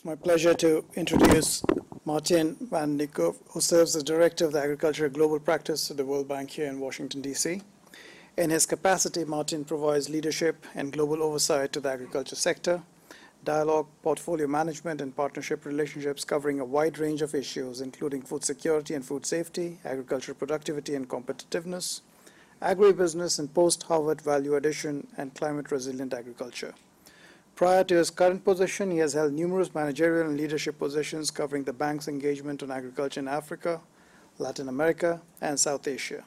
It's my pleasure to introduce Martin van Nieuwkoop, who serves as Director of the Agriculture Global Practice at the World Bank here in Washington, D.C. In his capacity, Martin provides leadership and global oversight to the agriculture sector, dialogue, portfolio management, and partnership relationships covering a wide range of issues, including food security and food safety, agricultural productivity and competitiveness, agribusiness and post-harvest value addition, and climate-resilient agriculture. Prior to his current position, he has held numerous managerial and leadership positions covering the bank's engagement on agriculture in Africa, Latin America, and South Asia.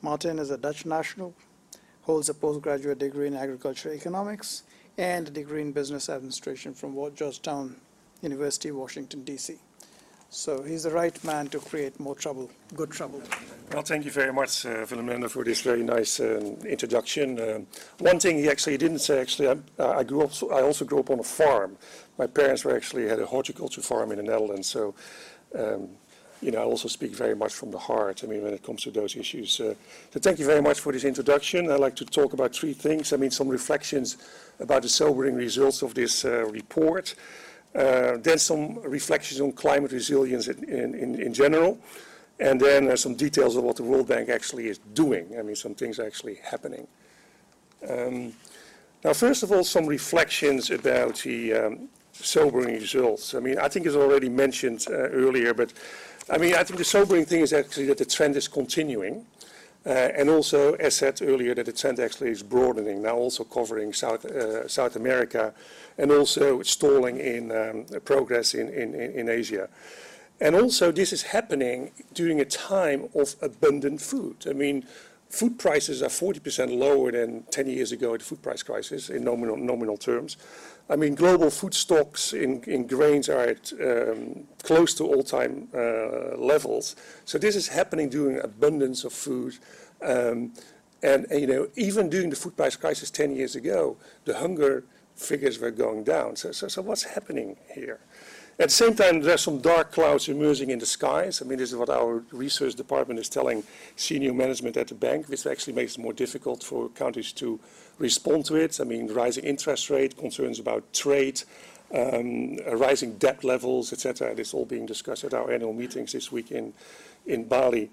Martin is a Dutch national, holds a postgraduate degree in agricultural economics, and a degree in business administration from Georgetown University, Washington, D.C. So he's the right man to create more trouble, good trouble. Well, thank you very much, uh, for this very nice um, introduction. Um, one thing he actually didn't say, actually, I, I, grew up, I also grew up on a farm. My parents were actually had a horticulture farm in the Netherlands, so um, you know, I also speak very much from the heart, I mean, when it comes to those issues. Uh, so thank you very much for this introduction. I'd like to talk about three things. I mean, some reflections about the sobering results of this uh, report. Uh, then some reflections on climate resilience in, in, in general. And then uh, some details of what the World Bank actually is doing. I mean, some things actually happening. Um, now, first of all, some reflections about the um, sobering results. I mean, I think it's already mentioned uh, earlier, but I mean, I think the sobering thing is actually that the trend is continuing. Uh, and also, as said earlier, that the trend actually is broadening, now also covering South, uh, America and also stalling in um, progress in Asia. And also, this is happening during a time of abundant food. I mean, food prices are 40% lower than 10 years ago at the food price crisis in nominal, nominal terms. I mean, global food stocks in, in grains are at um, close to all-time uh, levels. So this is happening during abundance of food. Um, and, and, you know, even during the food price crisis 10 years ago, the hunger figures were going down. So, so, so what's happening here? At the same time, there's some dark clouds emerging in the skies. I mean, this is what our research department is telling senior management at the bank, which actually makes it more difficult for countries to respond to it. I mean, rising interest rate, concerns about trade, um, rising debt levels, etc. This all being discussed at our annual meetings this week in, in Bali.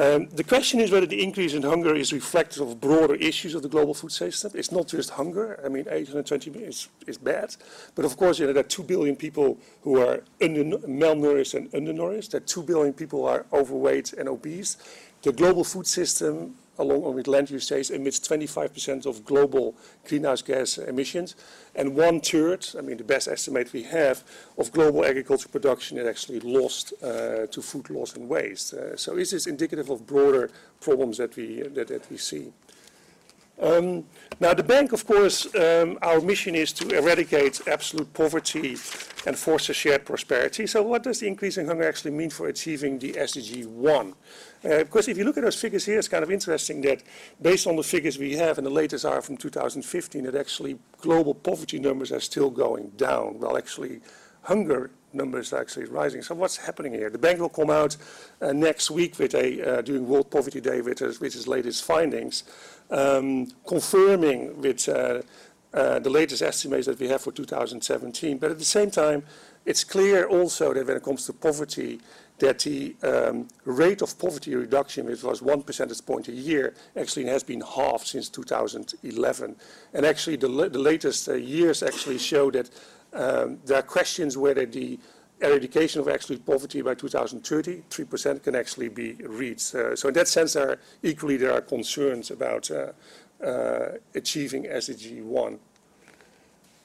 Um, the question is whether the increase in hunger is reflective of broader issues of the global food system. It's not just hunger. I mean, 820 million is, is bad. But of course, you know, there are 2 billion people who are malnourished and undernourished. There are 2 billion people who are overweight and obese. The global food system along with land use change emits 25% of global greenhouse gas emissions. And one third, I mean the best estimate we have, of global agriculture production is actually lost uh, to food loss and waste. Uh, so is this indicative of broader problems that we, that, that we see? Um, now, the bank, of course, um, our mission is to eradicate absolute poverty and foster shared prosperity. So what does the increasing hunger actually mean for achieving the SDG 1? Uh, because if you look at those figures here, it's kind of interesting that based on the figures we have, and the latest are from 2015, that actually global poverty numbers are still going down. while actually, hunger numbers are actually rising. So what's happening here? The bank will come out uh, next week with a, uh, during World Poverty Day with, its latest findings, confirming with uh, uh, the latest estimates that we have for 2017. But at the same time, it's clear also that when it comes to poverty, that the um, rate of poverty reduction, which was one percentage point a year, actually has been halved since 2011. And actually, the, the latest uh, years actually show that um, there are questions whether the eradication of absolute poverty by 2030, 3% can actually be reached. Uh, so in that sense, there are, equally there are concerns about uh, uh achieving SDG 1.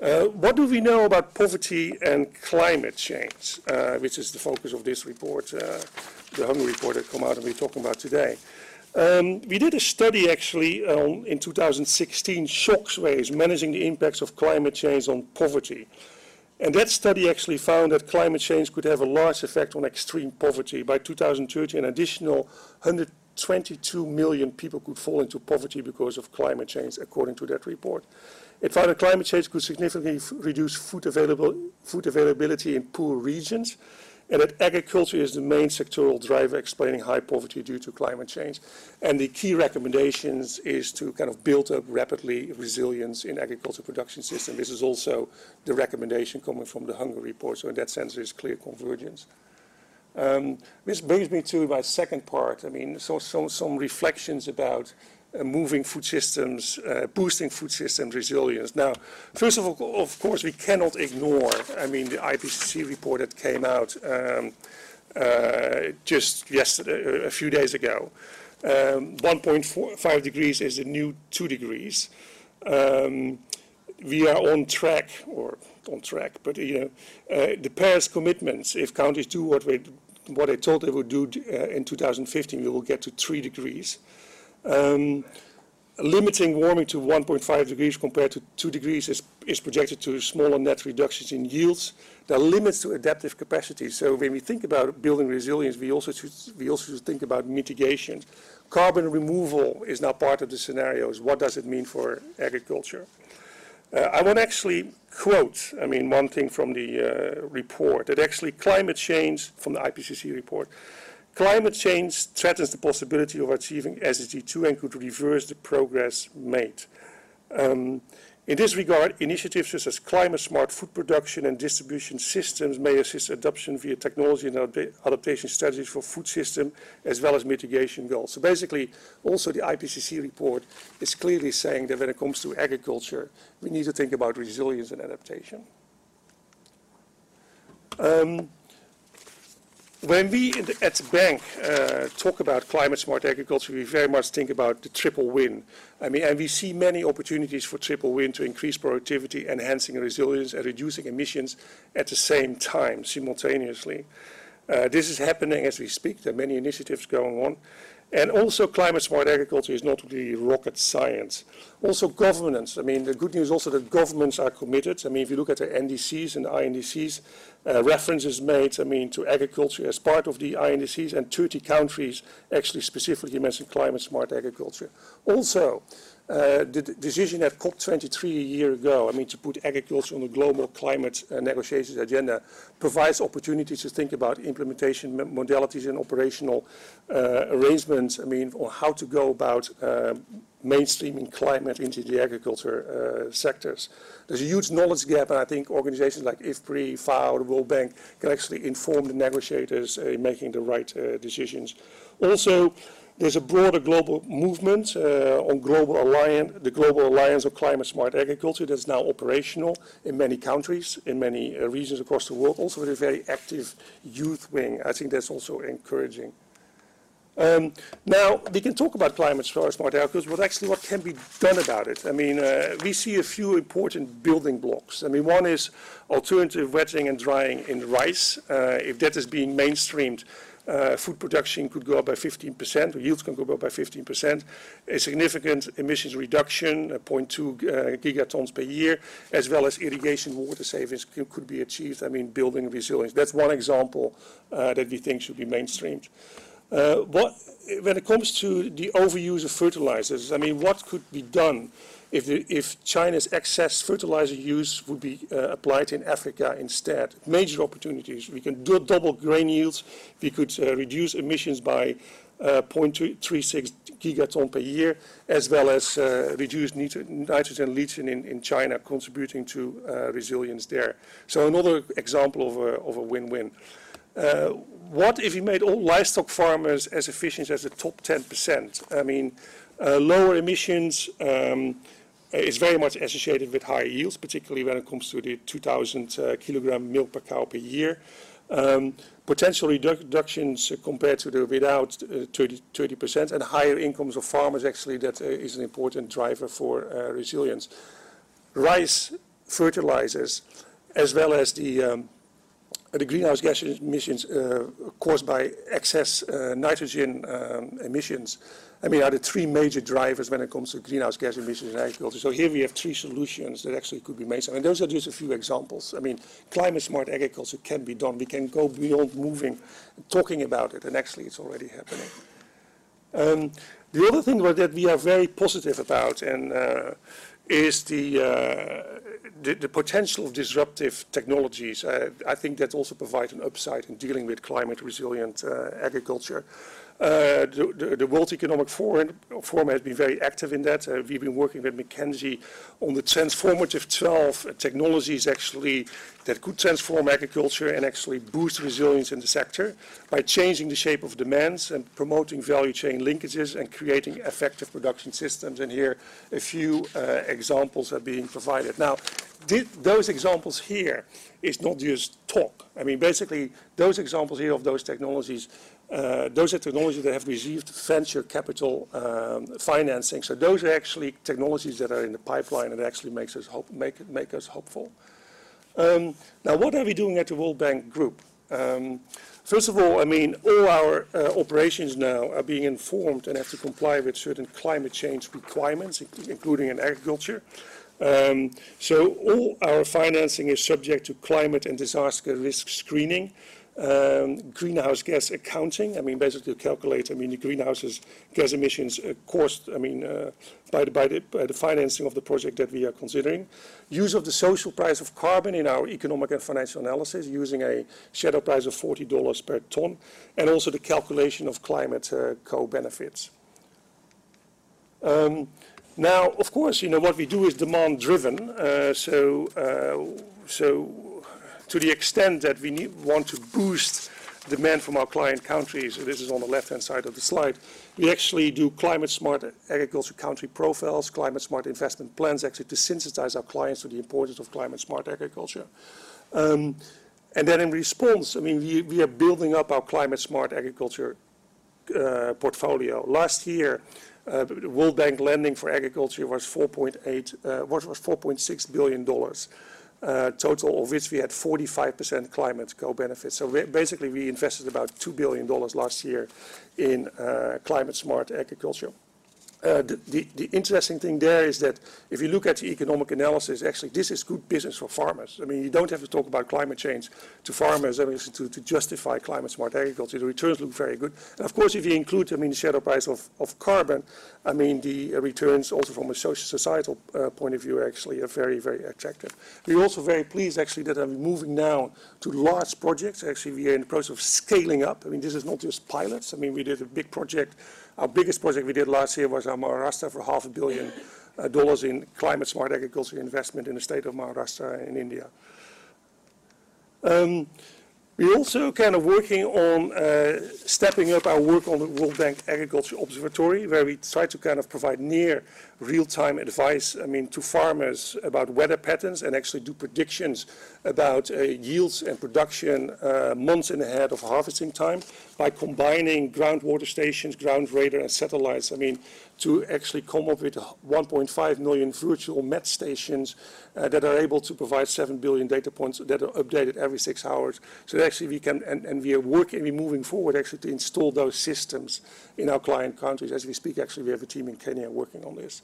Uh, what do we know about poverty and climate change, uh, which is the focus of this report, uh, the Hunger report that come out and we're talking about today? Um, we did a study actually um, in 2016, Shock Waves, managing the impacts of climate change on poverty. And that study actually found that climate change could have a large effect on extreme poverty. By 2030, an additional 122 million people could fall into poverty because of climate change, according to that report. It found that climate change could significantly reduce food, available, food availability in poor regions. And that agriculture is the main sectoral driver explaining high poverty due to climate change. And the key recommendations is to kind of build up rapidly resilience in agriculture production system. This is also the recommendation coming from the Hunger report. So in that sense, there's clear convergence. Um, this brings me to my second part. I mean, so, so some reflections about moving food systems, uh, boosting food system resilience. Now, first of all, of course, we cannot ignore, I mean, the IPCC report that came out um, uh, just yesterday, a few days ago. Um, 1.5 degrees is the new 2 degrees. Um, we are on track, or on track, but you know, uh, the Paris commitments, if countries do what, we, what they told they would do uh, in 2015, we will get to 3 degrees. Um, limiting warming to 1.5 degrees compared to 2 degrees is, is projected to smaller net reductions in yields. There are limits to adaptive capacity. So when we think about building resilience, we also should, we also should think about mitigation. Carbon removal is now part of the scenarios. What does it mean for agriculture? Uh, I want to actually quote, I mean, one thing from the uh, report, that actually climate change, from the IPCC report, Climate change threatens the possibility of achieving SDG2 and could reverse the progress made. Um, in this regard, initiatives such as climate-smart food production and distribution systems may assist adoption via technology and adaptation strategies for food system, as well as mitigation goals. So basically, also the IPCC report is clearly saying that when it comes to agriculture, we need to think about resilience and adaptation. Um, when we the, at the bank uh, talk about climate smart agriculture, we very much think about the triple win. I mean, and we see many opportunities for triple win to increase productivity, enhancing resilience, and reducing emissions at the same time, simultaneously. Uh, this is happening as we speak. There are many initiatives going on. And also climate smart agriculture is not really rocket science. Also governance. I mean, the good news also that governments are committed. I mean, if you look at the NDCs and the INDCs, uh, references made, I mean, to agriculture as part of the INDCs and 30 countries actually specifically mentioned climate smart agriculture. Also, uh, the decision at COP23 a year ago, I mean, to put agriculture on the global climate uh, negotiations agenda, provides opportunities to think about implementation modalities and operational uh, arrangements, I mean, on how to go about uh, mainstreaming climate into the agriculture uh, sectors. There's a huge knowledge gap, and I think organizations like IFPRI, FAO, the World Bank can actually inform the negotiators in making the right decisions. Also, there's a broader global movement uh, on global alliance, the Global Alliance of Climate Smart Agriculture that's now operational in many countries, in many uh, regions across the world, also with a very active youth wing. I think that's also encouraging. Um, now, we can talk about climate smart agriculture, but actually what can be done about it? I mean, uh, we see a few important building blocks. I mean, one is alternative wetting and drying in rice. Uh, if that is being mainstreamed, uh, food production could go up by 15%, or yields can go up by 15%, a significant emissions reduction, uh, 0.2 uh, gigatons per year, as well as irrigation water savings could, could be achieved, I mean, building resilience. That's one example uh, that we think should be mainstreamed. Uh, what, when it comes to the overuse of fertilizers, I mean, what could be done if, the, if China's excess fertilizer use would be uh, applied in Africa instead. Major opportunities. We can do double grain yields. We could uh, reduce emissions by uh, 0.36 gigaton per year, as well as uh, reduce nitrogen leaching in, in China, contributing to uh, resilience there. So another example of a, of a win-win. Uh, what if we made all livestock farmers as efficient as the top 10%? I mean, uh, lower emissions, um, is very much associated with higher yields, particularly when it comes to the 2,000 uh, kilogram milk per cow per year. Um, potential reductions compared to the without uh, 30, percent and higher incomes of farmers actually that uh, is an important driver for resilience. Rice fertilizers as well as the um, the greenhouse gas emissions uh, caused by excess nitrogen um, emissions I mean, are the three major drivers when it comes to greenhouse gas emissions in agriculture. So here we have three solutions that actually could be made. I And those are just a few examples. I mean, climate smart agriculture can be done. We can go beyond moving, talking about it, and actually it's already happening. Um, the other thing that we are very positive about, and uh, is the, uh, the, the potential of disruptive technologies. Uh, I think that also provides an upside in dealing with climate resilient uh, agriculture. Uh, the, the, World Economic Forum, Forum, has been very active in that. Uh, we've been working with McKinsey on the transformative 12 technologies actually that could transform agriculture and actually boost resilience in the sector by changing the shape of demands and promoting value chain linkages and creating effective production systems. And here a few uh, examples are being provided. Now, those examples here is not just talk. I mean, basically, those examples here of those technologies uh, those are technologies that have received venture capital um, financing. So those are actually technologies that are in the pipeline and actually makes us hope, make, make us hopeful. Um, now, what are we doing at the World Bank Group? Um, first of all, I mean, all our uh, operations now are being informed and have to comply with certain climate change requirements, including in agriculture. Um, so all our financing is subject to climate and disaster risk screening, um, greenhouse gas accounting. I mean, basically to calculate, I mean, the greenhouse gas emissions uh, caused, I mean, uh, by, the, by, the, by the financing of the project that we are considering. Use of the social price of carbon in our economic and financial analysis using a shadow price of $40 per ton, and also the calculation of climate uh, co-benefits. Um, now, of course, you know, what we do is demand driven. Uh, so, uh, so to the extent that we need, want to boost demand from our client countries, this is on the left-hand side of the slide, we actually do climate-smart agriculture country profiles, climate-smart investment plans, actually to sensitize our clients to the importance of climate-smart agriculture. Um, and then in response, I mean, we, we are building up our climate-smart agriculture uh, portfolio. Last year, uh, World Bank lending for agriculture was 4.8, uh, was, was 4.6 billion dollars total of which we had 45% climate co-benefits. So basically we invested about $2 billion last year in uh, climate smart agriculture. Uh, the, the, interesting thing there is that if you look at the economic analysis, actually this is good business for farmers. I mean, you don't have to talk about climate change to farmers I mean, to, to justify climate smart agriculture. The returns look very good. And of course, if you include, I mean, the shadow price of, of carbon, I mean, the returns also from a social societal uh, point of view actually are very, very attractive. We're also very pleased actually that I'm moving now to large projects. Actually, we are in the process of scaling up. I mean, this is not just pilots. I mean, we did a big project our biggest project we did last year was our Maharashtra for half a billion uh, dollars in climate smart agriculture investment in the state of Maharashtra in India. Um, we're also kind of working on uh, stepping up our work on the World Bank Agriculture Observatory, where we try to kind of provide near real-time advice, I mean, to farmers about weather patterns and actually do predictions about uh, yields and production uh, months in ahead of harvesting time by combining groundwater stations, ground radar, and satellites. I mean, to actually come up with 1.5 million virtual MET stations uh, that are able to provide 7 billion data points that are updated every six hours. So actually we can, and, and we are working, we're moving forward actually to install those systems in our client countries. As we speak, actually, we have a team in Kenya working on this.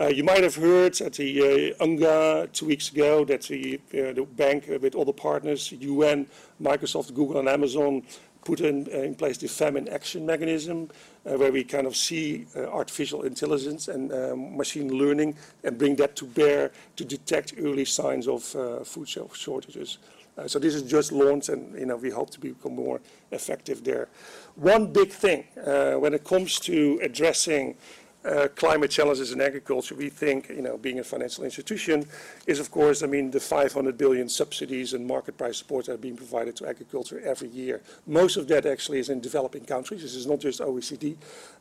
Uh, you might have heard at the uh, UNGA two weeks ago that the, uh, the bank uh, with other partners, UN, Microsoft, Google, and Amazon, put in, uh, in place the famine action mechanism, uh, where we kind of see artificial intelligence and um, machine learning and bring that to bear to detect early signs of food shortages. so this is just launched, and you know we hope to become more effective there. One big thing when it comes to addressing uh, climate challenges in agriculture, we think, you know, being a financial institution, is of course, I mean, the 500 billion subsidies and market price support that are being provided to agriculture every year. Most of that actually is in developing countries. This is not just OECD.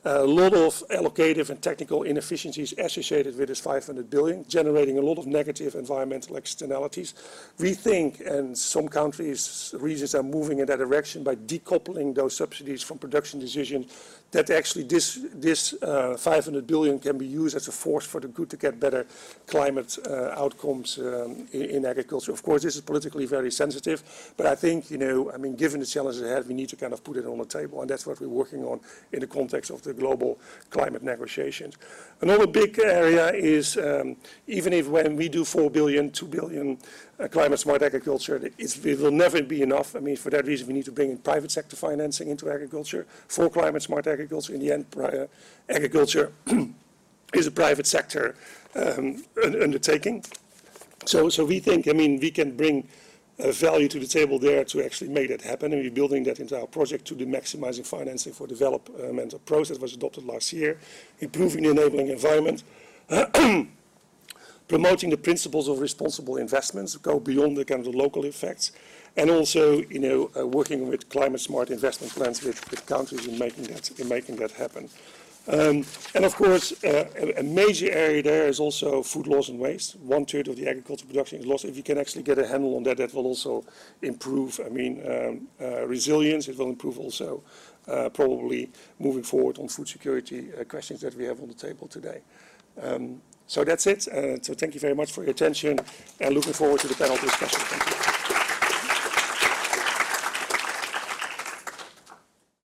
Uh, a lot of allocative and technical inefficiencies associated with this 500 billion, generating a lot of negative environmental externalities. We think, and some countries, regions are moving in that direction by decoupling those subsidies from production decisions that actually this, this uh, 500 billion can be used as a force for the good to get better climate uh, outcomes um, in, in, agriculture. Of course, this is politically very sensitive, but I think, you know, I mean, given the challenges ahead, we need to kind of put it on the table, and that's what we're working on in the context of the global climate negotiations. Another big area is, um, even if when we do 4 billion, 2 billion climate smart agriculture, it will never be enough. I mean, for that reason, we need to bring in private sector financing into agriculture for climate smart agriculture. In the end, uh, agriculture is a private sector um, un- undertaking. So, so we think, I mean, we can bring uh, value to the table there to actually make that happen, and we're building that into our project to the maximizing financing for developmental process was adopted last year, improving the enabling environment, promoting the principles of responsible investments, go beyond the kind of the local effects, and also, you know, uh, working with climate smart investment plans with, with countries in making that in making that happen. Um, and of course, uh, a, a major area there is also food loss and waste. One third of the agricultural production is lost. If you can actually get a handle on that, that will also improve, I mean, um, uh, resilience. It will improve also uh, probably moving forward on food security uh, questions that we have on the table today. Um, so that's it. Uh, so thank you very much for your attention and looking forward to the panel discussion. Thank you.